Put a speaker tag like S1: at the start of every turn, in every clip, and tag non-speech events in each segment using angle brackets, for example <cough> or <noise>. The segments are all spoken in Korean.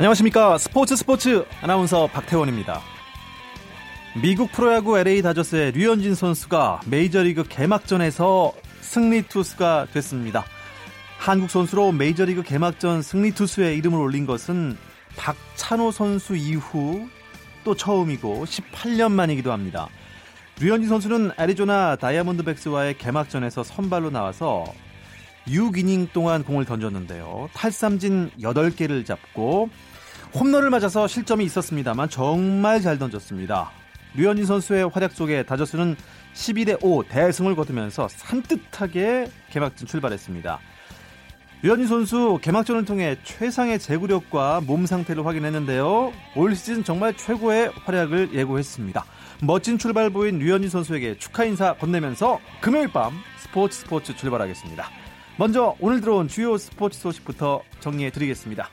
S1: 안녕하십니까 스포츠 스포츠 아나운서 박태원입니다. 미국 프로야구 LA 다저스의 류현진 선수가 메이저리그 개막전에서 승리 투수가 됐습니다. 한국 선수로 메이저리그 개막전 승리 투수의 이름을 올린 것은 박찬호 선수 이후 또 처음이고 18년 만이기도 합니다. 류현진 선수는 애리조나 다이아몬드백스와의 개막전에서 선발로 나와서 6이닝 동안 공을 던졌는데요. 탈삼진 8개를 잡고 홈런을 맞아서 실점이 있었습니다만 정말 잘 던졌습니다. 류현진 선수의 활약 속에 다저스는 12대 5 대승을 거두면서 산뜻하게 개막전 출발했습니다. 류현진 선수 개막전을 통해 최상의 제구력과 몸 상태를 확인했는데요. 올 시즌 정말 최고의 활약을 예고했습니다. 멋진 출발 보인 류현진 선수에게 축하 인사 건네면서 금요일 밤 스포츠 스포츠 출발하겠습니다. 먼저 오늘 들어온 주요 스포츠 소식부터 정리해 드리겠습니다.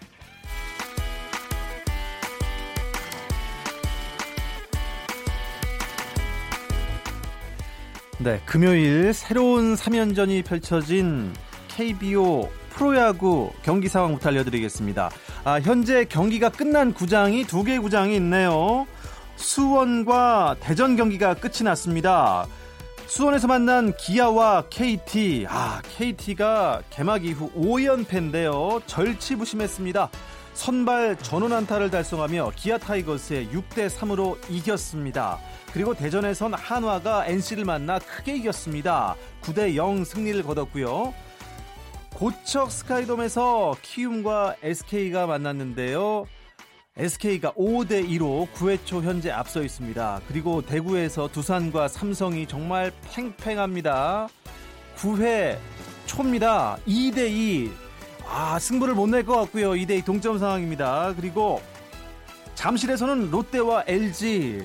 S1: 네, 금요일 새로운 3연전이 펼쳐진 KBO 프로야구 경기 상황부터 알려드리겠습니다. 아, 현재 경기가 끝난 구장이 두개 구장이 있네요. 수원과 대전 경기가 끝이 났습니다. 수원에서 만난 기아와 KT. 아, KT가 개막 이후 5연패인데요. 절치부심했습니다. 선발 전원 안타를 달성하며 기아 타이거스에 6대 3으로 이겼습니다. 그리고 대전에선 한화가 NC를 만나 크게 이겼습니다. 9대 0 승리를 거뒀고요. 고척 스카이돔에서 키움과 SK가 만났는데요. SK가 5대 2로 9회 초 현재 앞서 있습니다. 그리고 대구에서 두산과 삼성이 정말 팽팽합니다. 9회 초입니다. 2대 2. 아, 승부를 못 낼 것 같고요. 2대 2 동점 상황입니다. 그리고 잠실에서는 롯데와 LG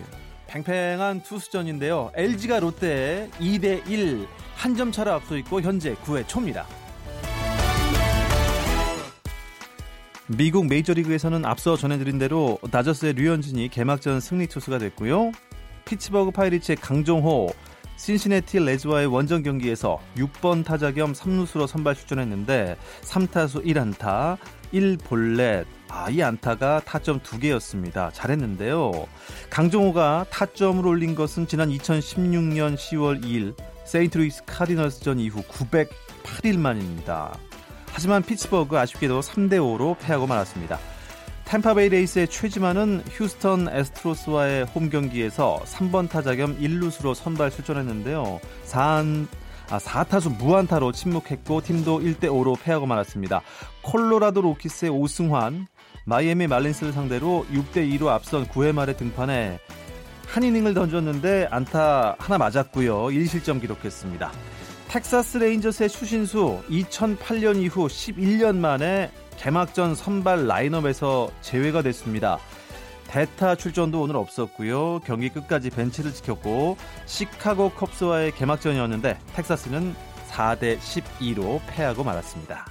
S1: 팽팽한 투수전인데요. LG가 롯데 2대 1 한 점 차로 앞서 있고 현재 9회 초입니다. 미국 메이저리그에서는 앞서 전해드린 대로 다저스의 류현진이 개막전 승리 투수가 됐고요. 피츠버그 파이리츠의 강정호, 신시내티 레즈와의 원정 경기에서 6번 타자 겸 3루수로 선발 출전했는데 3타수 1안타, 1볼넷, 아, 이 안타가 타점 2개였습니다. 잘했는데요. 강정호가 타점을 올린 것은 지난 2016년 10월 2일 세인트루이스 카디널스전 이후 908일 만입니다. 하지만 피츠버그 아쉽게도 3대 5로 패하고 말았습니다. 템파베이 레이스의 최지만은 휴스턴 애스트로스와의 홈 경기에서 3번 타자 겸 1루수로 선발 출전했는데요. 4, 아, 4타수 무안타로 침묵했고 팀도 1대 5로 패하고 말았습니다. 콜로라도 로키스의 오승환, 마이애미 말린스를 상대로 6대 2로 앞선 9회 말에 등판해 한 이닝을 던졌는데 안타 하나 맞았고요. 1실점 기록했습니다. 텍사스 레인저스의 추신수 2008년 이후 11년 만에 개막전 선발 라인업에서 제외가 됐습니다. 대타 출전도 오늘 없었고요. 경기 끝까지 벤치를 지켰고 시카고 컵스와의 개막전이었는데 텍사스는 4대 12로 패하고 말았습니다.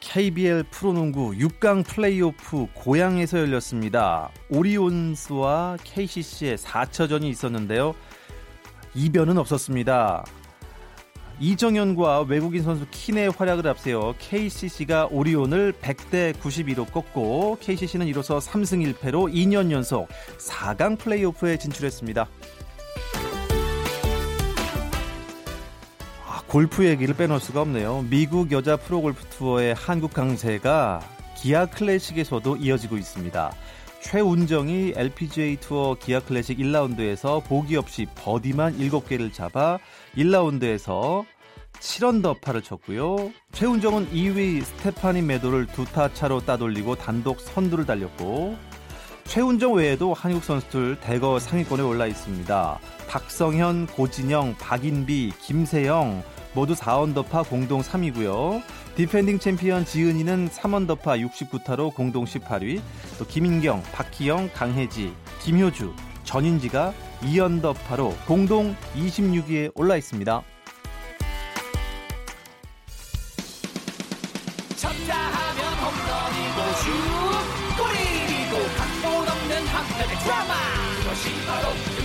S1: KBL 프로농구 6강 플레이오프 고양에서 열렸습니다. 오리온스와 KCC의 4차전이 있었는데요. 이변은 없었습니다. 이정현과 외국인 선수 킨의 활약을 앞세워 KCC가 오리온을 100대 92로 꺾고 KCC는 이로써 3승 1패로 2년 연속 4강 플레이오프에 진출했습니다. 아, 골프 얘기를 빼놓을 수가 없네요. 미국 여자 프로골프 투어의 한국 강세가 기아 클래식에서도 이어지고 있습니다. 최운정이 LPGA 투어 기아 클래식 1라운드에서 보기 없이 버디만 7개를 잡아 1라운드에서 7언더파를 쳤고요. 최운정은 2위 스테파니 메도를 두 타 차로 따돌리고 단독 선두를 달렸고 최운정 외에도 한국 선수들 대거 상위권에 올라 있습니다. 박성현, 고진영, 박인비, 김세영 모두 4언더파 공동 3위고요. 디펜딩 챔피언 지은희는 3언더파 69타로 공동 18위, 또 김인경, 박희영, 강혜지, 김효주, 전인지가 2언더파로 공동 26위에 올라 있습니다.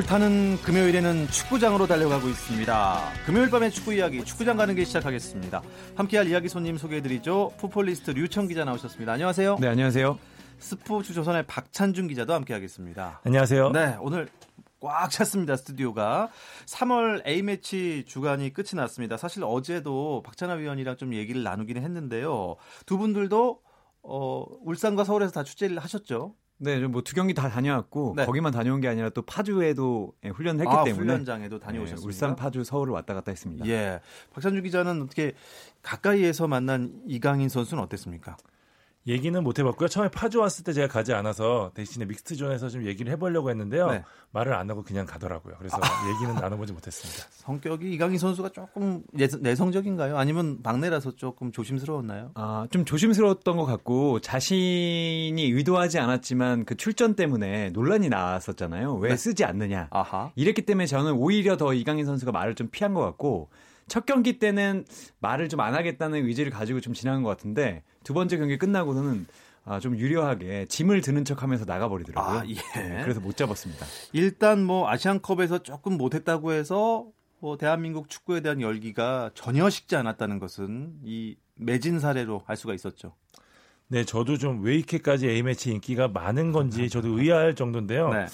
S1: 불타는 금요일에는 축구장으로 달려가고 있습니다. 금요일 밤의 축구 이야기, 축구장 가는 게 시작하겠습니다. 함께할 이야기 손님 소개해드리죠. 풋폴리스트 류청 기자 나오셨습니다. 안녕하세요.
S2: 네, 안녕하세요.
S1: 스포츠 조선의 박찬준 기자도 함께하겠습니다.
S3: 안녕하세요.
S1: 네, 오늘 꽉 찼습니다 스튜디오가 3월 A매치 주간이 끝이 났습니다. 사실 어제도 박찬하 위원이랑 좀 얘기를 나누기는 했는데요. 두 분들도 어, 울산과 서울에서 다 취재를 하셨죠?
S2: 네, 뭐두 경기 다 다녀왔고
S1: 네.
S2: 거기만 다녀온 게 아니라 또 파주에도 예, 훈련을 했기
S1: 아,
S2: 때문에
S1: 훈련장에도 다녀오셨습니다.
S2: 네, 울산, 파주, 서울을 왔다 갔다 했습니다.
S1: 예. 박찬주 기자는 어떻게 가까이에서 만난 이강인 선수는 어땠습니까?
S3: 얘기는 못 해봤고요. 처음에 파주 왔을 때 제가 가지 않아서 대신에 믹스존에서 좀 얘기를 해보려고 했는데요.
S1: 네.
S3: 말을 안 하고 그냥 가더라고요. 그래서 얘기는 나눠보지 못했습니다. <laughs>
S1: 성격이 이강인 선수가 조금 내- 내성적인가요? 아니면 막내라서 조금 조심스러웠나요?
S2: 아, 좀 조심스러웠던 것 같고 자신이 의도하지 않았지만 그 출전 때문에 논란이 나왔었잖아요. 왜
S1: 네.
S2: 쓰지 않느냐.
S1: 아하.
S2: 이랬기 때문에 저는 오히려 더 이강인 선수가 말을 좀 피한 것 같고 첫 경기 때는 말을 좀 안 하겠다는 의지를 가지고 좀 지나간 것 같은데 두 번째 경기 끝나고는 아, 좀 유려하게 짐을 드는 척 하면서 나가버리더라고요.
S1: 아, 예.
S2: 네, 그래서 못 잡았습니다.
S1: 일단 뭐 아시안컵에서 조금 못했다고 해서 뭐 대한민국 축구에 대한 열기가 전혀 식지 않았다는 것은 이 매진 사례로 알 수가 있었죠.
S3: 네, 저도 좀 왜 이렇게까지 A매치 인기가 많은 건지 저도 의아할 정도인데요.
S1: 네.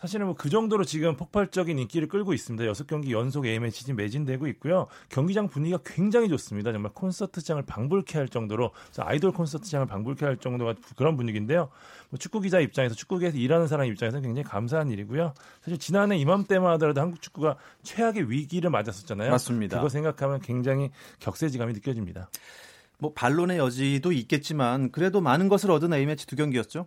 S3: 사실은 뭐 그 정도로 지금 폭발적인 인기를 끌고 있습니다. 여섯 경기 연속 A매치 지금 매진되고 있고요. 경기장 분위기가 굉장히 좋습니다. 정말 콘서트장을 방불케 할 정도로 아이돌 콘서트장을 방불케 할 정도가 그런 분위기인데요. 뭐 축구 기자 입장에서 축구계에서 일하는 사람 입장에서는 굉장히 감사한 일이고요. 사실 지난해 이맘때만 하더라도 한국 축구가 최악의 위기를 맞았었잖아요.
S1: 맞습니다.
S3: 그거 생각하면 굉장히 격세지감이 느껴집니다.
S1: 뭐 반론의 여지도 있겠지만 그래도 많은 것을 얻은 A매치 두 경기였죠.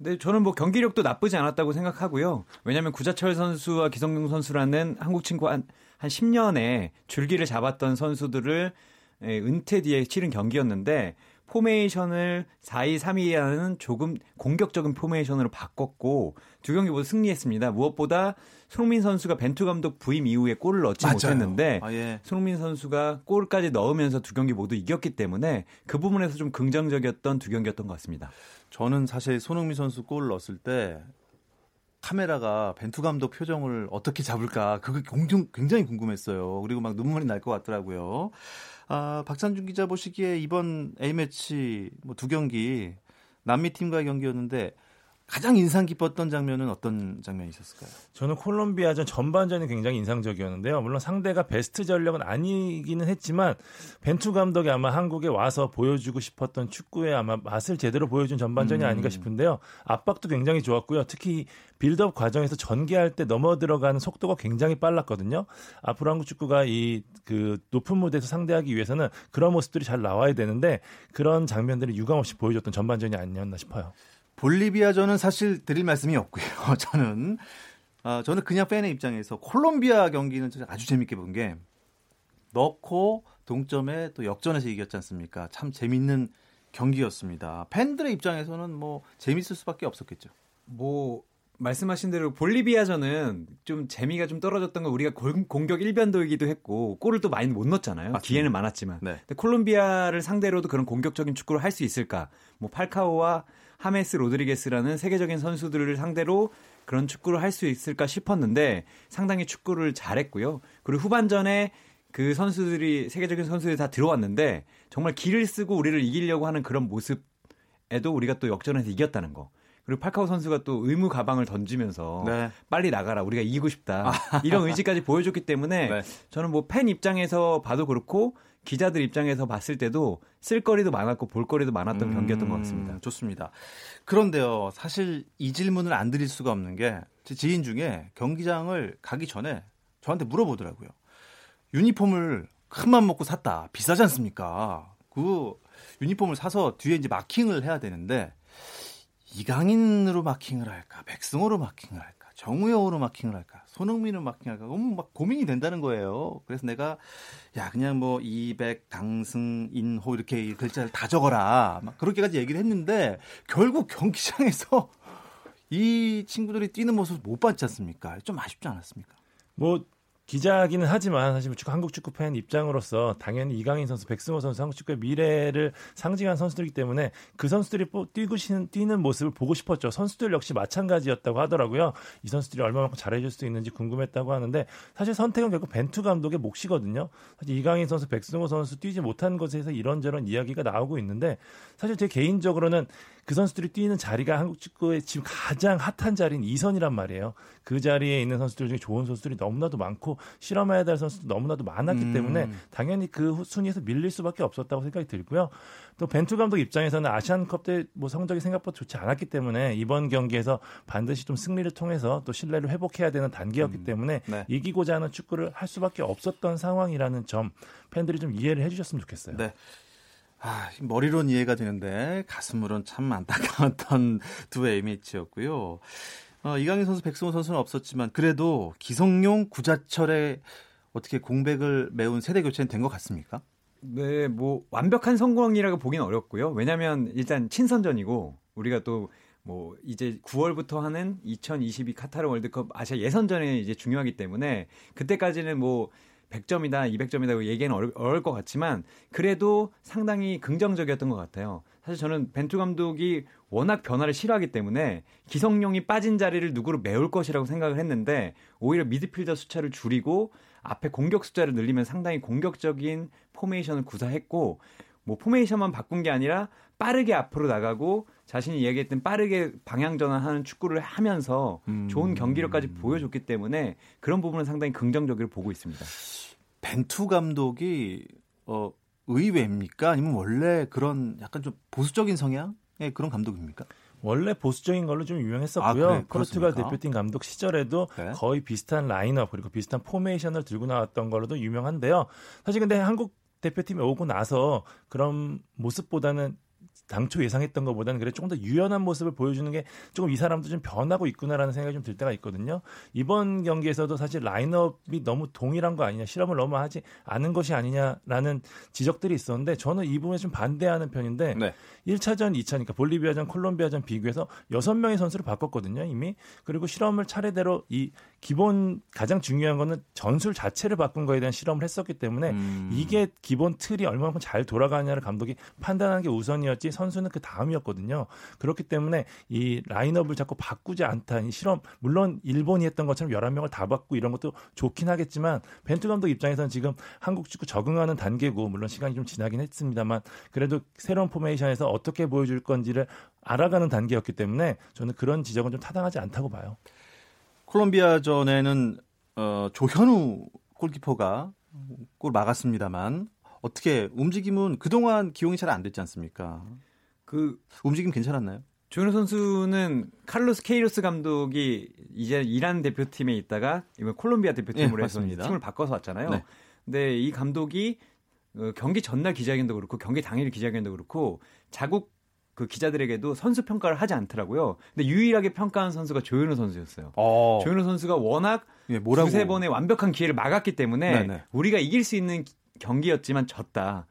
S2: 네, 저는 뭐 경기력도 나쁘지 않았다고 생각하고요. 왜냐하면 구자철 선수와 기성용 선수라는 한국 축구 한, 한 10년에 줄기를 잡았던 선수들을 예, 은퇴 뒤에 치른 경기였는데 포메이션을 4-2-3-2라는 조금 공격적인 포메이션으로 바꿨고 두 경기 모두 승리했습니다. 무엇보다 손흥민 선수가 벤투 감독 부임 이후에 골을 넣지
S1: 맞아요.
S2: 못했는데
S1: 아, 예.
S2: 손흥민 선수가 골까지 넣으면서 두 경기 모두 이겼기 때문에 그 부분에서 좀 긍정적이었던 두 경기였던 것 같습니다.
S1: 저는 사실 손흥민 선수 골을 넣었을 때 카메라가 벤투 감독 표정을 어떻게 잡을까 그게 굉장히, 굉장히 궁금했어요. 그리고 막 눈물이 날 것 같더라고요. 아, 박찬준 기자 보시기에 이번 A매치 뭐 두 경기 남미 팀과의 경기였는데 가장 인상 깊었던 장면은 어떤 장면이 있었을까요?
S3: 저는 콜롬비아전 전반전이 굉장히 인상적이었는데요. 물론 상대가 베스트 전력은 아니기는 했지만 벤투 감독이 아마 한국에 와서 보여주고 싶었던 축구의 아마 맛을 제대로 보여준 전반전이
S1: 음.
S3: 아닌가 싶은데요. 압박도 굉장히 좋았고요. 특히 빌드업 과정에서 전개할 때 넘어 들어가는 속도가 굉장히 빨랐거든요. 앞으로 한국 축구가 이 그 높은 무대에서 상대하기 위해서는 그런 모습들이 잘 나와야 되는데 그런 장면들을 유감없이 보여줬던 전반전이 아니었나 싶어요.
S1: 볼리비아전은 사실 드릴 말씀이 없고요. <laughs> 저는 아, 저는 그냥 팬의 입장에서 콜롬비아 경기는 아주 재밌게 본 게 넣고 동점에 또 역전해서 이겼지 않습니까? 참 재밌는 경기였습니다. 팬들의 입장에서는 뭐 재밌을 수밖에 없었겠죠.
S2: 뭐 말씀하신 대로 볼리비아전은 좀 재미가 좀 떨어졌던 건 우리가 공, 공격 일변도이기도 했고 골을 또 많이 못 넣었잖아요.
S1: 맞습니다.
S2: 기회는 많았지만.
S1: 네.
S2: 근데 콜롬비아를 상대로도 그런 공격적인 축구를 할 수 있을까? 뭐 팔카오와 하메스 로드리게스라는 세계적인 선수들을 상대로 그런 축구를 할 수 있을까 싶었는데 상당히 축구를 잘했고요. 그리고 후반전에 그 선수들이 세계적인 선수들이 다 들어왔는데 정말 기를 쓰고 우리를 이기려고 하는 그런 모습에도 우리가 또 역전해서 이겼다는 거. 그리고 팔카오 선수가 또 의무 가방을 던지면서
S1: 네.
S2: 빨리 나가라 우리가 이기고 싶다 <laughs> 이런 의지까지 보여줬기 때문에
S1: 네.
S2: 저는 뭐 팬 입장에서 봐도 그렇고 기자들 입장에서 봤을 때도 쓸거리도 많았고 볼거리도 많았던 경기였던 것 같습니다.
S1: 음, 좋습니다. 그런데요, 사실 이 질문을 안 드릴 수가 없는 게 제 지인 중에 경기장을 가기 전에 저한테 물어보더라고요. 유니폼을 큰 맘 먹고 샀다. 비싸지 않습니까? 그 유니폼을 사서 뒤에 이제 마킹을 해야 되는데 이강인으로 마킹을 할까, 백승호로 마킹을 할까 정우영으로 마킹을 할까? 손흥민으로 마킹할까? 그럼 막 고민이 된다는 거예요. 그래서 내가 야 그냥 뭐 200, 당승, 인호 이렇게 글자를 다 적어라. 막 그렇게까지 얘기를 했는데 결국 경기장에서 <laughs> 이 친구들이 뛰는 모습을 못 봤지 않습니까? 좀 아쉽지 않았습니까?
S3: 뭐 기자기는 하지만 사실 축구 한국 축구 팬 입장으로서 당연히 이강인 선수, 백승호 선수 한국 축구의 미래를 상징한 선수들이기 때문에 그 선수들이 뛰고 시- 뛰는 모습을 보고 싶었죠. 선수들 역시 마찬가지였다고 하더라고요. 이 선수들이 얼마만큼 잘해줄 수 있는지 궁금했다고 하는데 사실 선택은 결국 벤투 감독의 몫이거든요. 사실 이강인 선수, 백승호 선수 뛰지 못한 것에서 이런저런 이야기가 나오고 있는데 사실 제 개인적으로는 그 선수들이 뛰는 자리가 한국 축구의 지금 가장 핫한 자리인 2선이란 말이에요. 그 자리에 있는 선수들 중에 좋은 선수들이 너무나도 많고 실험해야 될 선수도 너무나도 많았기
S1: 음.
S3: 때문에 당연히 그 후- 순위에서 밀릴 수밖에 없었다고 생각이 들고요. 또 벤투 감독 입장에서는 아시안컵 때 뭐 성적이 생각보다 좋지 않았기 때문에 이번 경기에서 반드시 좀 승리를 통해서 또 신뢰를 회복해야 되는 단계였기 때문에
S1: 네.
S3: 이기고자 하는 축구를 할 수밖에 없었던 상황이라는 점 팬들이 좀 이해를 해주셨으면 좋겠어요.
S1: 네. 아, 머리론 이해가 되는데 가슴으론 참 안타까웠던 <laughs> 두 A매치였고요. 어, 이강인 선수, 백승호 선수는 없었지만 그래도 기성용, 구자철의 어떻게 공백을 메운 세대 교체는 된 것 같습니까?
S2: 네, 뭐 완벽한 성공이라고 보기는 어렵고요. 왜냐하면 일단 친선전이고 우리가 또 뭐 이제 9월부터 하는 2022 카타르 월드컵 아시아 예선전이 이제 중요하기 때문에 그때까지는 뭐 100점이다, 200점이다 얘기는 어려, 어려울 것 같지만 그래도 상당히 긍정적이었던 것 같아요. 사실 저는 벤투 감독이 워낙 변화를 싫어하기 때문에 기성용이 빠진 자리를 누구로 메울 것이라고 생각을 했는데 오히려 미드필더 숫자를 줄이고 앞에 공격 숫자를 늘리면서 상당히 공격적인 포메이션을 구사했고 뭐 포메이션만 바꾼 게 아니라 빠르게 앞으로 나가고 자신이 이야기했던 빠르게 방향 전환하는 축구를 하면서
S1: 음.
S2: 좋은 경기력까지 보여줬기 때문에 그런 부분은 상당히 긍정적으로 보고 있습니다.
S1: 벤투 감독이 어, 의외입니까? 아니면 원래 그런 약간 좀 보수적인 성향의 그런 감독입니까?
S3: 원래 보수적인 걸로 좀
S1: 아,
S3: 유명했었고요.
S1: 그래?
S3: 포르투갈
S1: 그렇습니까?
S3: 대표팀 감독 시절에도
S1: 네.
S3: 거의 비슷한 라인업 그리고 비슷한 포메이션을 들고 나왔던 걸로도 유명한데요. 사실 근데 한국 대표팀에 오고 나서 그런 모습보다는 당초 예상했던 것보다는 그래 조금 더 유연한 모습을 보여주는 게 조금 이 사람도 좀 변하고 있구나라는 생각이 좀 들 때가 있거든요. 이번 경기에서도 사실 라인업이 너무 동일한 거 아니냐, 실험을 너무 하지 않은 것이 아니냐라는 지적들이 있었는데 저는 이 부분에 좀 반대하는 편인데
S1: 네.
S3: 1차전, 2차, 그러니까 볼리비아전, 콜롬비아전 비교해서 6명의 선수를 바꿨거든요, 이미. 그리고 실험을 차례대로 이 기본 가장 중요한 거는 전술 자체를 바꾼 거에 대한 실험을 했었기 때문에
S1: 음.
S3: 이게 기본 틀이 얼마만큼 잘 돌아가냐를 감독이 판단하는 게 우선이었지 선수는 그 다음이었거든요. 그렇기 때문에 이 라인업을 자꾸 바꾸지 않다. 이 실험 물론 일본이 했던 것처럼 11명을 다 바꾸고 이런 것도 좋긴 하겠지만 벤투 감독 입장에서는 지금 한국 축구 적응하는 단계고 물론 시간이 좀 지나긴 했습니다만 그래도 새로운 포메이션에서 어떻게 보여줄 건지를 알아가는 단계였기 때문에 저는 그런 지적은 좀 타당하지 않다고 봐요.
S1: 콜롬비아전에는 어, 조현우 골키퍼가 골 막았습니다만 어떻게 움직임은 그동안 기용이 잘 안 됐지 않습니까?
S2: 그
S1: 움직임 괜찮았나요?
S2: 조현우 선수는 카를로스 케이로스 감독이 이제 이란 대표팀에 있다가 이번 콜롬비아 대표팀으로
S1: 예,
S2: 해서. 팀을 바꿔서 왔잖아요.
S1: 네.
S2: 근데 이 감독이 어, 경기 전날 기자회견도 그렇고 경기 당일 기자회견도 그렇고 자국 그 기자들에게도 선수 평가를 하지 않더라고요. 근데 유일하게 평가한 선수가 조현우 선수였어요.
S1: 어,
S2: 조현우 선수가 워낙
S1: 예, 뭐라고?
S2: 두세 번의 완벽한 기회를 막았기 때문에
S1: 네네.
S2: 우리가 이길 수 있는 경기였지만 졌다.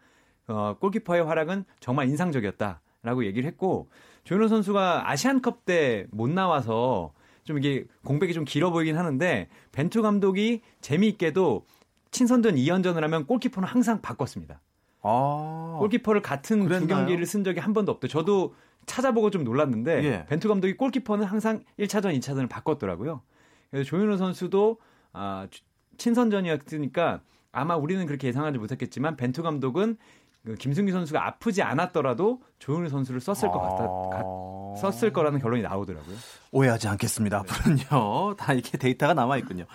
S2: 어, 골키퍼의 활약은 정말 인상적이었다 라고 얘기를 했고 조현우 선수가 아시안컵 때 못 나와서 좀 이게 공백이 좀 길어 보이긴 하는데 벤투 감독이 재미있게도 친선전 2연전을 하면 골키퍼는 항상 바꿨습니다.
S1: 아,
S2: 골키퍼를 같은 두
S1: 그랬나요?
S2: 경기를 쓴 적이 한 번도 없대. 저도 찾아보고 좀 놀랐는데
S1: 예.
S2: 벤투 감독이 골키퍼는 항상 1차전, 2차전을 바꿨더라고요. 그래서 조현우 선수도 아, 주- 친선전이었으니까 아마 우리는 그렇게 예상하지 못했겠지만 벤투 감독은 그 김승규 선수가 아프지 않았더라도 조현우 선수를 썼을 것 같다. 가-
S1: 아.
S2: 썼을 거라는 결론이 나오더라고요.
S1: 오해하지 않겠습니다. 앞으로는요. <laughs> 다 이렇게 데이터가 남아 있군요.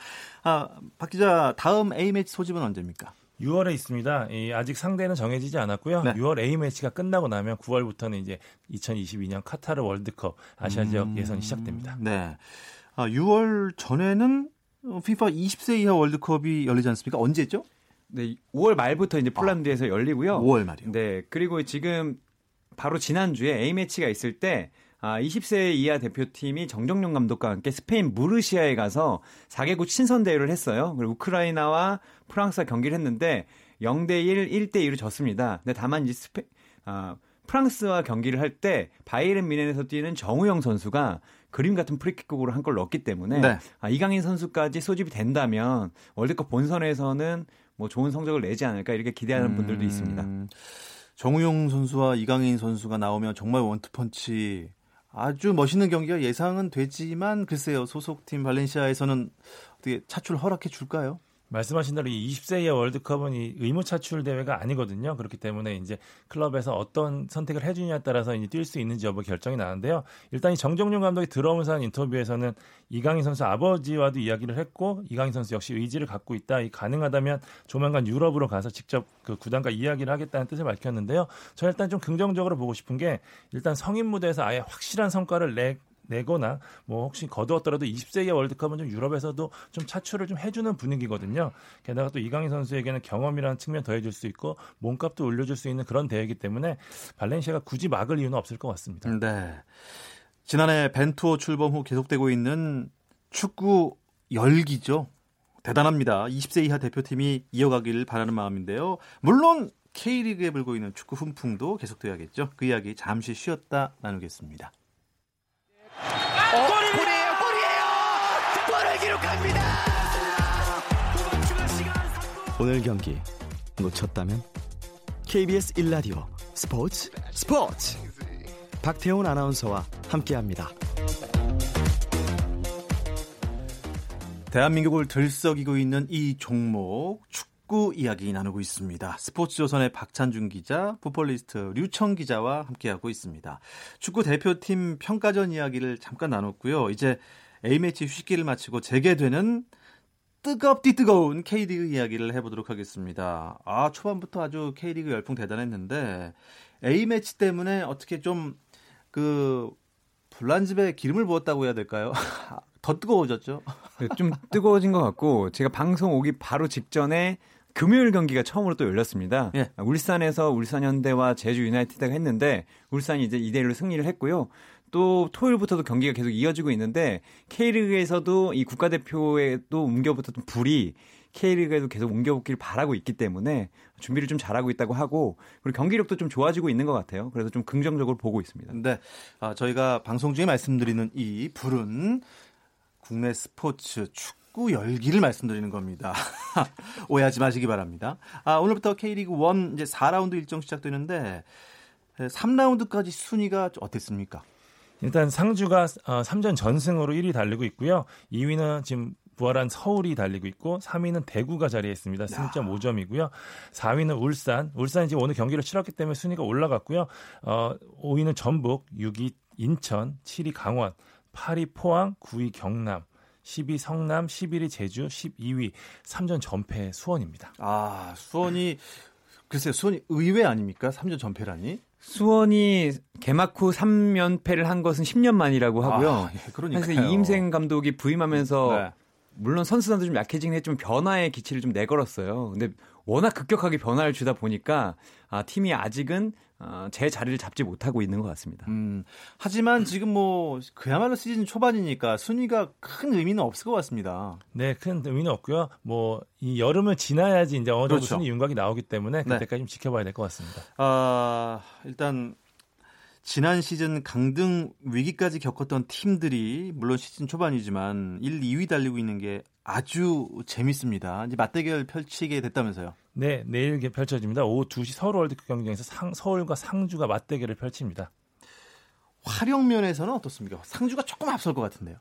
S1: 아, 박 기자 다음 A 매치 소집은 언제입니까?
S3: 6월에 있습니다. 이 아직 상대는 정해지지 않았고요.
S1: 네.
S3: 6월 A 매치가 끝나고 나면 9월부터는 이제 2022년 카타르 월드컵 아시아 지역
S1: 음.
S3: 예선이 시작됩니다.
S1: 네. 아, 6월 전에는 FIFA 20세 이하 월드컵이 열리지 않습니까? 언제죠?
S2: 네, 5월 말부터 이제 폴란드에서 열리고요.
S1: 5월 말이요.
S2: 네, 그리고 지금 바로 지난주에 A 매치가 있을 때 아, 20세 이하 대표팀이 정정용 감독과 함께 스페인 무르시아에 가서 4개국 친선 대회를 했어요. 그리고 우크라이나와 프랑스와 경기를 했는데 0대 1, 1대 2로 졌습니다. 근데 다만 이제 스페 아, 프랑스와 경기를 할 때 바이에른 뮌헨에서 뛰는 정우영 선수가 그림 같은 프리킥으로 한 골 넣었기 때문에
S1: 네.
S2: 아, 이강인 선수까지 소집이 된다면 월드컵 본선에서는 뭐 좋은 성적을 내지 않을까 이렇게 기대하는 분들도 있습니다.
S1: 음, 정우영 선수와 이강인 선수가 나오면 정말 원투펀치 아주 멋있는 경기가 예상은 되지만 글쎄요 소속팀 발렌시아에서는 어떻게 차출 허락해 줄까요?
S3: 말씀하신 대로 이 20세 이하 월드컵은 이 의무 차출 대회가 아니거든요. 그렇기 때문에 이제 클럽에서 어떤 선택을 해주냐에 따라서 이제 뛸 수 있는지 여부 결정이 나는데요. 일단 이 정정용 감독이 들어오면서 한 인터뷰에서는 이강인 선수 아버지와도 이야기를 했고 이강인 선수 역시 의지를 갖고 있다. 이 가능하다면 조만간 유럽으로 가서 직접 그 구단과 이야기를 하겠다는 뜻을 밝혔는데요. 저는 일단 좀 긍정적으로 보고 싶은 게 일단 성인 무대에서 아예 확실한 성과를 내 내거나 뭐 혹시 거두었더라도 20세 이하 월드컵은 좀 유럽에서도 좀 차출을 좀 해주는 분위기거든요. 게다가 또 이강인 선수에게는 경험이라는 측면 더해줄 수 있고 몸값도 올려줄 수 있는 그런 대회이기 때문에 발렌시아가 굳이 막을 이유는 없을 것 같습니다.
S1: 네. 지난해 벤투어 출범 후 계속되고 있는 축구 열기죠. 대단합니다. 20세 이하 대표팀이 이어가길 바라는 마음인데요. 물론 K리그에 불고 있는 축구 훈풍도 계속돼야겠죠. 그 이야기 잠시 쉬었다 나누겠습니다.
S4: 골이에요, 골이에요! 골을 기록합니다! 후반 추가 시간 3분.
S5: 오늘 경기 놓쳤다면 KBS 1라디오 스포츠 스포츠 박태훈 아나운서와 함께합니다.
S1: 대한민국을 들썩이고 있는 이 종목 축 구 이야기 나누고 있습니다. 스포츠조선의 박찬준 기자, 풋볼리스트 류청 기자와 함께하고 있습니다. 축구 대표팀 평가전 이야기를 잠깐 나눴고요. 이제 A매치 휴식기를 마치고 재개되는 뜨겁디 뜨거운 K리그 이야기를 해보도록 하겠습니다. 아 초반부터 아주 K리그 열풍 대단했는데 A매치 때문에 어떻게 좀 그 불난집에 기름을 부었다고 해야 될까요? <laughs> 더 뜨거워졌죠?
S2: 네, 좀 뜨거워진 것 같고 제가 방송 오기 바로 직전에 금요일 경기가 처음으로 또 열렸습니다.
S1: 예.
S2: 울산에서 울산 현대와 제주 유나이티드가 했는데 울산이 이제 2대 1로 승리를 했고요. 또 토요일부터도 경기가 계속 이어지고 있는데 K리그에서도 이 국가대표에도 옮겨붙었던 불이 K리그에도 계속 옮겨붙기를 바라고 있기 때문에 준비를 좀 잘하고 있다고 하고 그리고 경기력도 좀 좋아지고 있는 것 같아요. 그래서 좀 긍정적으로 보고 있습니다.
S1: 네, 아, 저희가 방송 중에 말씀드리는 이 불은 국내 스포츠 축구 열기를 말씀드리는 겁니다. <laughs> 오해하지 마시기 바랍니다. 아, 오늘부터 K리그 1 이제 4라운드 일정 시작되는데 3라운드까지 순위가 어땠습니까?
S3: 일단 상주가 어, 3전 전승으로 1위 달리고 있고요. 2위는 지금 부활한 서울이 달리고 있고 3위는 대구가 자리했습니다. 승점 5점이고요. 4위는 울산. 울산이 지금 오늘 경기를 치렀기 때문에 순위가 올라갔고요. 어, 5위는 전북, 6위 인천, 7위 강원, 8위 포항, 9위 경남, 10위 성남, 11위 제주, 12위 3전 전패 수원입니다.
S1: 아, 수원이 글쎄요, 수원이 의외 아닙니까? 3전 전패라니?
S2: 수원이 개막 후 3연패를 한 것은 10년 만이라고 하고요.
S1: 아, 예, 그러니까요.
S2: 사실 이임생 감독이 부임하면서
S1: 네.
S2: 물론 선수단도 좀 약해지긴 했지만 변화의 기치를 좀 내걸었어요. 근데 워낙 급격하게 변화를 주다 보니까 아, 팀이 아직은 어, 제 자리를 잡지 못하고 있는 것 같습니다.
S1: 음, 하지만 지금 뭐 그야말로 시즌 초반이니까 순위가 큰 의미는 없을 것 같습니다.
S3: 네, 큰 의미는 없고요. 뭐 이 여름을 지나야지 이제 어느 정도
S1: 그렇죠.
S3: 순위 윤곽이 나오기 때문에
S1: 네.
S3: 그때까지 좀 지켜봐야 될 것 같습니다.
S1: 아, 일단 지난 시즌 강등 위기까지 겪었던 팀들이 물론 시즌 초반이지만 1, 2위 달리고 있는 게 아주 재밌습니다. 이제 맞대결 펼치게 됐다면서요.
S3: 네, 내일 게 펼쳐집니다. 오후 2시 서울 월드컵 경기장에서 상- 서울과 상주가 맞대결을 펼칩니다.
S1: 활용 면에서는 어떻습니까? 상주가 조금 앞설 것 같은데요.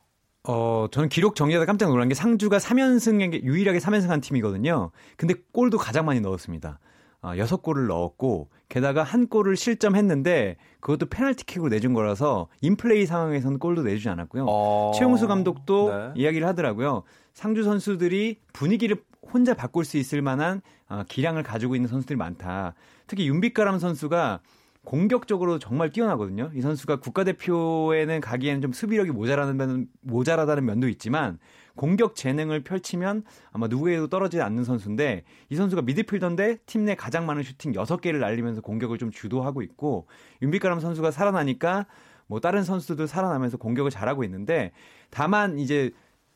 S2: 어, 저는 기록 정리하다 깜짝 놀란 게 상주가 3연승에 유일하게 3연승한 팀이거든요. 근데 골도 가장 많이 넣었습니다. 아, 6골을 넣었고 게다가 한 골을 실점했는데 그것도 페널티킥으로 내준 거라서 인플레이 상황에서는 골도 내주지 않았고요.
S1: 어...
S2: 최용수 감독도
S1: 네.
S2: 이야기를 하더라고요. 상주 선수들이 분위기를 혼자 바꿀 수 있을 만한 어, 기량을 가지고 있는 선수들이 많다. 특히 윤빛가람 선수가 공격적으로 정말 뛰어나거든요. 이 선수가 국가대표에는 가기에는 좀 수비력이 모자라는 면, 모자라다는 면도 있지만 공격 재능을 펼치면 아마 누구에도 떨어지지 않는 선수인데 이 선수가 미드필더인데 팀 내 가장 많은 슈팅 6개를 날리면서 공격을 좀 주도하고 있고 윤빛가람 선수가 살아나니까 뭐 다른 선수도 살아나면서 공격을 잘하고 있는데 다만 이제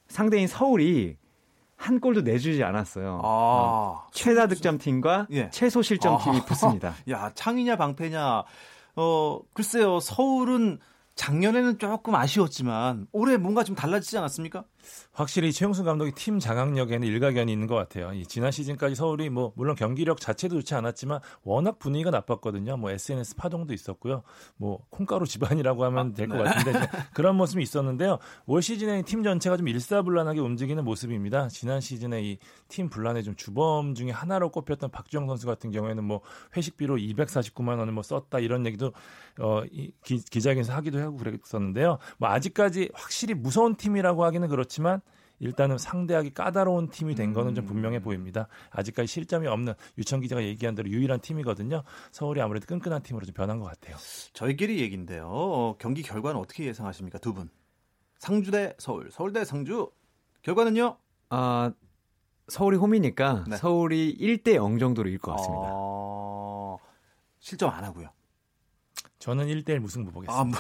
S2: 상대인 서울이 한 골도 내주지 않았어요. 어,
S1: 아,
S2: 최다 득점 팀과
S1: 예.
S2: 최소 실점
S1: 아.
S2: 팀이 붙습니다. <laughs>
S1: 야, 창이냐 방패냐. 어, 글쎄요. 서울은 작년에는 조금 아쉬웠지만 올해 뭔가 좀 달라지지 않았습니까?
S3: 확실히 최용수 감독이 팀 장악력에는 일가견이 있는 것 같아요. 이 지난 시즌까지 서울이 뭐 물론 경기력 자체도 좋지 않았지만 워낙 분위기가 나빴거든요. 뭐 SNS 파동도 있었고요. 뭐 콩가루 집안이라고 하면 될 것 같은데 이제 <laughs> 그런 모습이 있었는데요. 올 시즌에 팀 전체가 좀 일사불란하게 움직이는 모습입니다. 지난 시즌에 이 팀 분란의 좀 주범 중에 하나로 꼽혔던 박주영 선수 같은 경우에는 뭐 회식비로 249만 원을 뭐 썼다 이런 얘기도 어, 이 기, 기자회견에서 하기도 하고 그랬었는데요. 뭐 아직까지 확실히 무서운 팀이라고 하기는 그렇지 만 일단은 상대하기 까다로운 팀이 된 거는 좀 분명해 보입니다. 아직까지 실점이 없는 유청 기자가 얘기한 대로 유일한 팀이거든요. 서울이 아무래도 끈끈한 팀으로 좀 변한 것 같아요.
S1: 저희끼리 얘기인데요. 어, 경기 결과는 어떻게 예상하십니까? 두 분. 상주 대 서울, 서울 대 상주. 결과는요?
S2: 아, 서울이 홈이니까
S1: 네.
S2: 서울이 1대 0 정도로 이길 것 같습니다.
S1: 어, 실점 안 하고요.
S3: 저는 1대1 무승부 보겠습니다.
S1: 아, 뭐,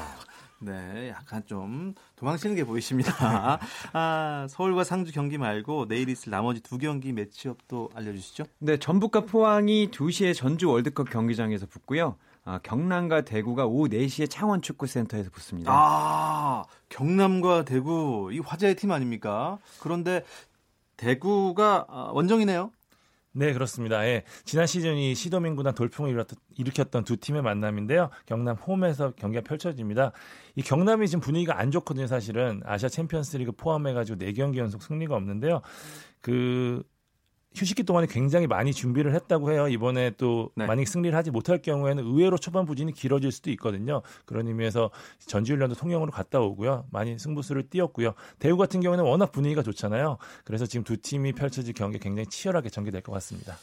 S1: 네, 약간 좀 도망치는 게 보이십니다. <laughs> 아, 서울과 상주 경기 말고 내일 있을 나머지 두 경기 매치업도 알려주시죠.
S2: 네, 전북과 포항이 2시에 전주 월드컵 경기장에서 붙고요. 아, 경남과 대구가 오후 4시에 창원 축구센터에서 붙습니다.
S1: 아, 경남과 대구 이 화제의 팀 아닙니까? 그런데 대구가 아, 원정이네요.
S3: 네, 그렇습니다. 예. 지난 시즌 이 시도민구단 돌풍을 일으켰던, 일으켰던 두 팀의 만남인데요. 경남 홈에서 경기가 펼쳐집니다. 이 경남이 지금 분위기가 안 좋거든요, 사실은. 아시아 챔피언스 리그 포함해가지고 4경기 연속 승리가 없는데요. 그, 휴식기 동안에 굉장히 많이 준비를 했다고 해요. 이번에 또
S1: 네.
S3: 만약 승리를 하지 못할 경우에는 의외로 초반 부진이 길어질 수도 있거든요. 그런 의미에서 전지훈련도 통영으로 갔다 오고요. 많이 승부수를 띄웠고요. 대구 같은 경우에는 워낙 분위기가 좋잖아요. 그래서 지금 두 팀이 펼쳐질 경기 굉장히 치열하게 전개될 것 같습니다.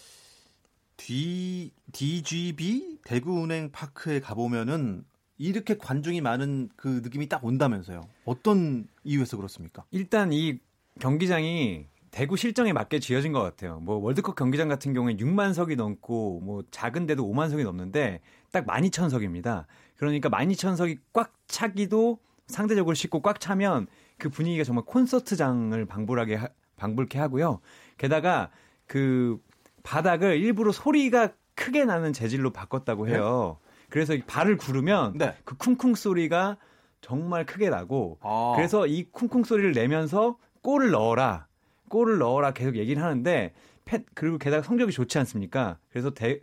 S1: D, DGB 대구은행 파크에 가보면은 이렇게 관중이 많은 그 느낌이 딱 온다면서요. 어떤 이유에서 그렇습니까?
S2: 일단 이 경기장이 대구 실정에 맞게 지어진 것 같아요. 뭐 월드컵 경기장 같은 경우에 6만 석이 넘고 뭐 작은데도 5만 석이 넘는데 딱 12,000석입니다. 그러니까 12,000석이 꽉 차기도 상대적으로 쉽고 꽉 차면 그 분위기가 정말 콘서트장을 방불하게 하- 방불케 하고요. 게다가 그 바닥을 일부러 소리가 크게 나는 재질로 바꿨다고 해요. 그래서 이 발을 구르면
S1: 네.
S2: 그 쿵쿵 소리가 정말 크게 나고
S1: 아.
S2: 그래서 이 쿵쿵 소리를 내면서 골을 넣어라. 골을 넣어라 계속 얘기를 하는데 팬 그리고 게다가 성적이 좋지 않습니까? 그래서 대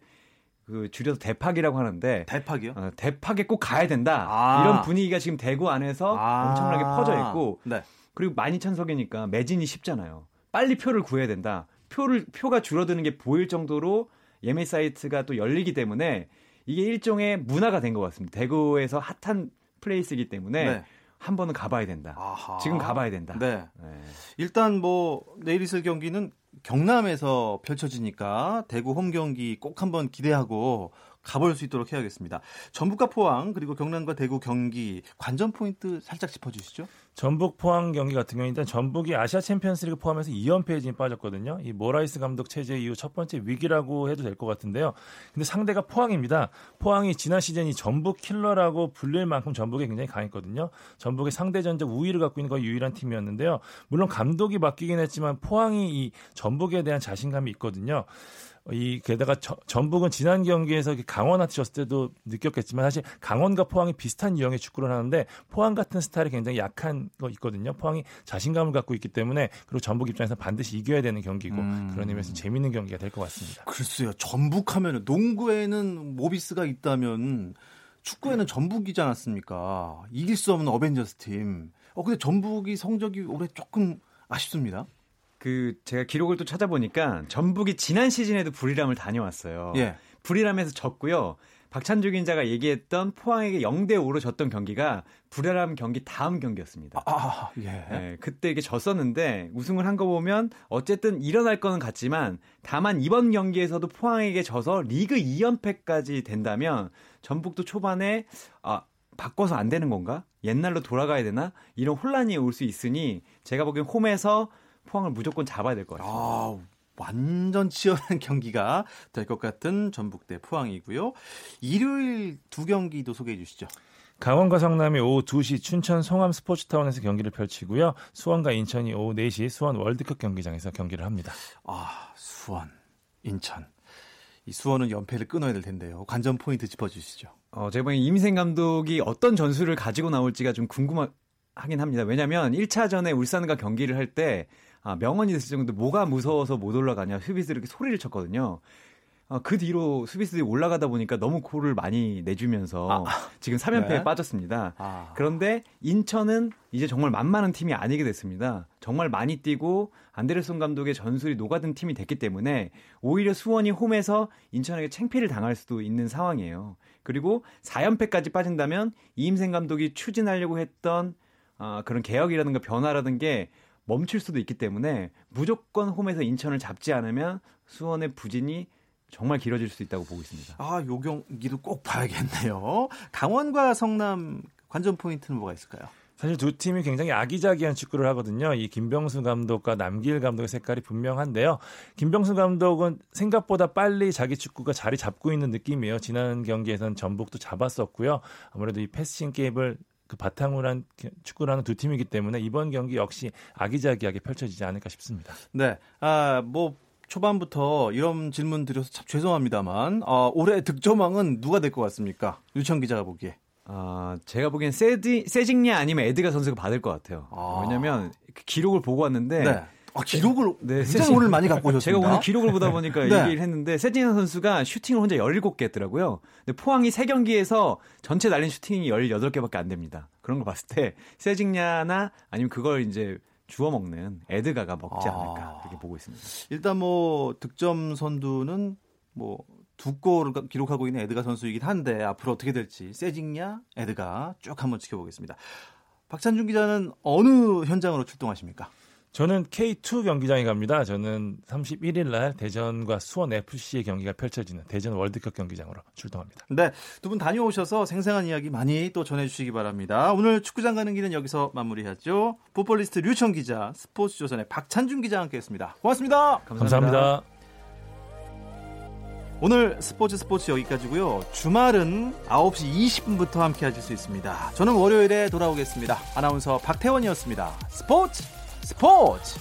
S2: 그 줄여서 대팍이라고 하는데
S1: 대팍이요?
S2: 어, 대팍에 꼭 가야 된다.
S1: 아.
S2: 이런 분위기가 지금 대구 안에서
S1: 아.
S2: 엄청나게 퍼져 있고
S1: 네.
S2: 그리고 12,000석이니까 매진이 쉽잖아요. 빨리 표를 구해야 된다. 표를 표가 줄어드는 게 보일 정도로 예매 사이트가 또 열리기 때문에 이게 일종의 문화가 된 것 같습니다. 대구에서 hot한 place이기 때문에
S1: 네.
S2: 한 번은 가봐야 된다.
S1: 아하.
S2: 지금 가봐야 된다.
S1: 네.
S2: 네.
S1: 일단 뭐 내일 있을 경기는 경남에서 펼쳐지니까 대구 홈 경기 꼭 한번 기대하고 가볼 수 있도록 해야겠습니다. 전북과 포항 그리고 경남과 대구 경기 관전 포인트 살짝 짚어주시죠.
S3: 전북 포항 경기 같은 경우는 일단 전북이 아시아 챔피언스리그 포함해서 2연패에 지금 빠졌거든요. 이 모라이스 감독 체제 이후 첫 번째 위기라고 해도 될 것 같은데요. 근데 상대가 포항입니다. 포항이 지난 시즌 이 전북 킬러라고 불릴 만큼 전북에 굉장히 강했거든요. 전북의 상대 전적 우위를 갖고 있는 거의 유일한 팀이었는데요. 물론 감독이 바뀌긴 했지만 포항이 이 전북에 대한 자신감이 있거든요. 이 게다가 저- 전북은 지난 경기에서 강원한테 졌을 때도 느꼈겠지만 사실 강원과 포항이 비슷한 유형의 축구를 하는데 포항 같은 스타일이 굉장히 약한 거 있거든요. 포항이 자신감을 갖고 있기 때문에 그리고 전북 입장에서 반드시 이겨야 되는 경기고
S1: 음.
S3: 그런 의미에서 재밌는 경기가 될 것 같습니다.
S1: 글쎄요. 전북하면은 농구에는 모비스가 있다면 축구에는 전북이지 않았습니까? 이길 수 없는 어벤져스 팀. 어 근데 전북이 성적이 올해 조금 아쉽습니다.
S2: 그 제가 기록을 또 찾아보니까 전북이 지난 시즌에도 불이람을 다녀왔어요.
S1: 예.
S2: 불이람에서 졌고요. 박찬주 기자가 얘기했던 포항에게 0대 5로 졌던 경기가 불이람 경기 다음 경기였습니다.
S1: 아, 예.
S2: 네, 그때 이게 졌었는데 우승을 한 거 보면 어쨌든 일어날 거는 같지만 다만 이번 경기에서도 포항에게 져서 리그 2연패까지 된다면 전북도 초반에 아 바꿔서 안 되는 건가? 옛날로 돌아가야 되나? 이런 혼란이 올 수 있으니 제가 보기엔 홈에서 포항을 무조건 잡아야 될 것 같습니다.
S1: 아, 완전 치열한 <laughs> 경기가 될 것 같은 전북 대 포항이고요. 일요일 두 경기도 소개해 주시죠.
S3: 강원과 성남이 오후 2시 춘천 송암 스포츠타운에서 경기를 펼치고요. 수원과 인천이 오후 4시 수원 월드컵 경기장에서 경기를 합니다.
S1: 아, 수원, 인천. 이 수원은 연패를 끊어야 될 텐데요. 관전 포인트 짚어주시죠.
S2: 어, 제가 보기엔 임생 감독이 어떤 전술을 가지고 나올지가 좀 궁금하긴 합니다. 왜냐면 1차전에 울산과 경기를 할 때 아, 명언이 됐을 정도 뭐가 무서워서 못 올라가냐 수비수들이 이렇게 소리를 쳤거든요. 어, 그 뒤로 수비수들이 올라가다 보니까 너무 골을 많이 내주면서 지금 3연패에
S1: 네.
S2: 빠졌습니다.
S1: 아.
S2: 그런데 인천은 이제 정말 만만한 팀이 아니게 됐습니다. 정말 많이 뛰고 안데르손 감독의 전술이 녹아든 팀이 됐기 때문에 오히려 수원이 홈에서 인천에게 챙피를 당할 수도 있는 상황이에요. 그리고 4연패까지 빠진다면 이임생 감독이 추진하려고 했던 아, 그런 개혁이라든가 변화라든 게 멈출 수도 있기 때문에 무조건 홈에서 인천을 잡지 않으면 수원의 부진이 정말 길어질 수 있다고 보고 있습니다.
S1: 아, 요 경기도 꼭 봐야겠네요. 강원과 성남 관전 포인트는 뭐가 있을까요?
S3: 사실 두 팀이 굉장히 아기자기한 축구를 하거든요. 이 김병수 감독과 남길 감독의 색깔이 분명한데요. 김병수 감독은 생각보다 빨리 자기 축구가 자리 잡고 있는 느낌이에요. 지난 경기에선 전북도 잡았었고요. 아무래도 이 패싱 게임을 그 바탕으로 한 축구를 하는 두 팀이기 때문에 이번 경기 역시 아기자기하게 펼쳐지지 않을까 싶습니다.
S1: 네. 아, 뭐 초반부터 이런 질문 드려서 참 죄송합니다만 어, 올해 득점왕은 누가 될 것 같습니까? 유청 기자가 보기에.
S2: 아, 제가 보기엔 세디, 세징냐 아니면 에드가 선수가 받을 것 같아요.
S1: 아.
S2: 왜냐면 그 기록을 보고 왔는데
S1: 네. 아, 기록을
S2: 네,
S1: 굉장히 오늘 많이 갖고 오셨습니다. <laughs>
S2: 제가 오늘 기록을 보다 보니까 <laughs>
S1: 네.
S2: 얘기를 했는데 세징야 선수가 슈팅을 혼자 17개 했더라고요. 근데 포항이 3경기에서 전체 날린 슈팅이 18개밖에 안 됩니다. 그런 거 봤을 때 세징야나 아니면 그걸 이제 주워 먹는 에드가가 먹지
S1: 아.
S2: 않을까 그렇게 보고 있습니다.
S1: 일단 뭐 득점 선두는 뭐 두 골을 기록하고 있는 에드가 선수이긴 한데 앞으로 어떻게 될지 세징냐 에드가 쭉 한번 지켜보겠습니다. 박찬준 기자는 어느 현장으로 출동하십니까?
S3: 저는 K2 경기장에 갑니다. 저는 31일 날 대전과 수원 FC의 경기가 펼쳐지는 대전 월드컵 경기장으로 출동합니다.
S1: 네, 두 분 다녀오셔서 생생한 이야기 많이 또 전해주시기 바랍니다. 오늘 축구장 가는 길은 여기서 마무리하죠. 풋볼리스트 류청 기자, 스포츠조선의 박찬준 기자와 함께했습니다. 고맙습니다.
S3: 감사합니다.
S1: 오늘 스포츠 스포츠 여기까지고요. 주말은 9시 20분부터 함께 하실 수 있습니다. 저는 월요일에 돌아오겠습니다. 아나운서 박태원이었습니다. 스포츠 스포츠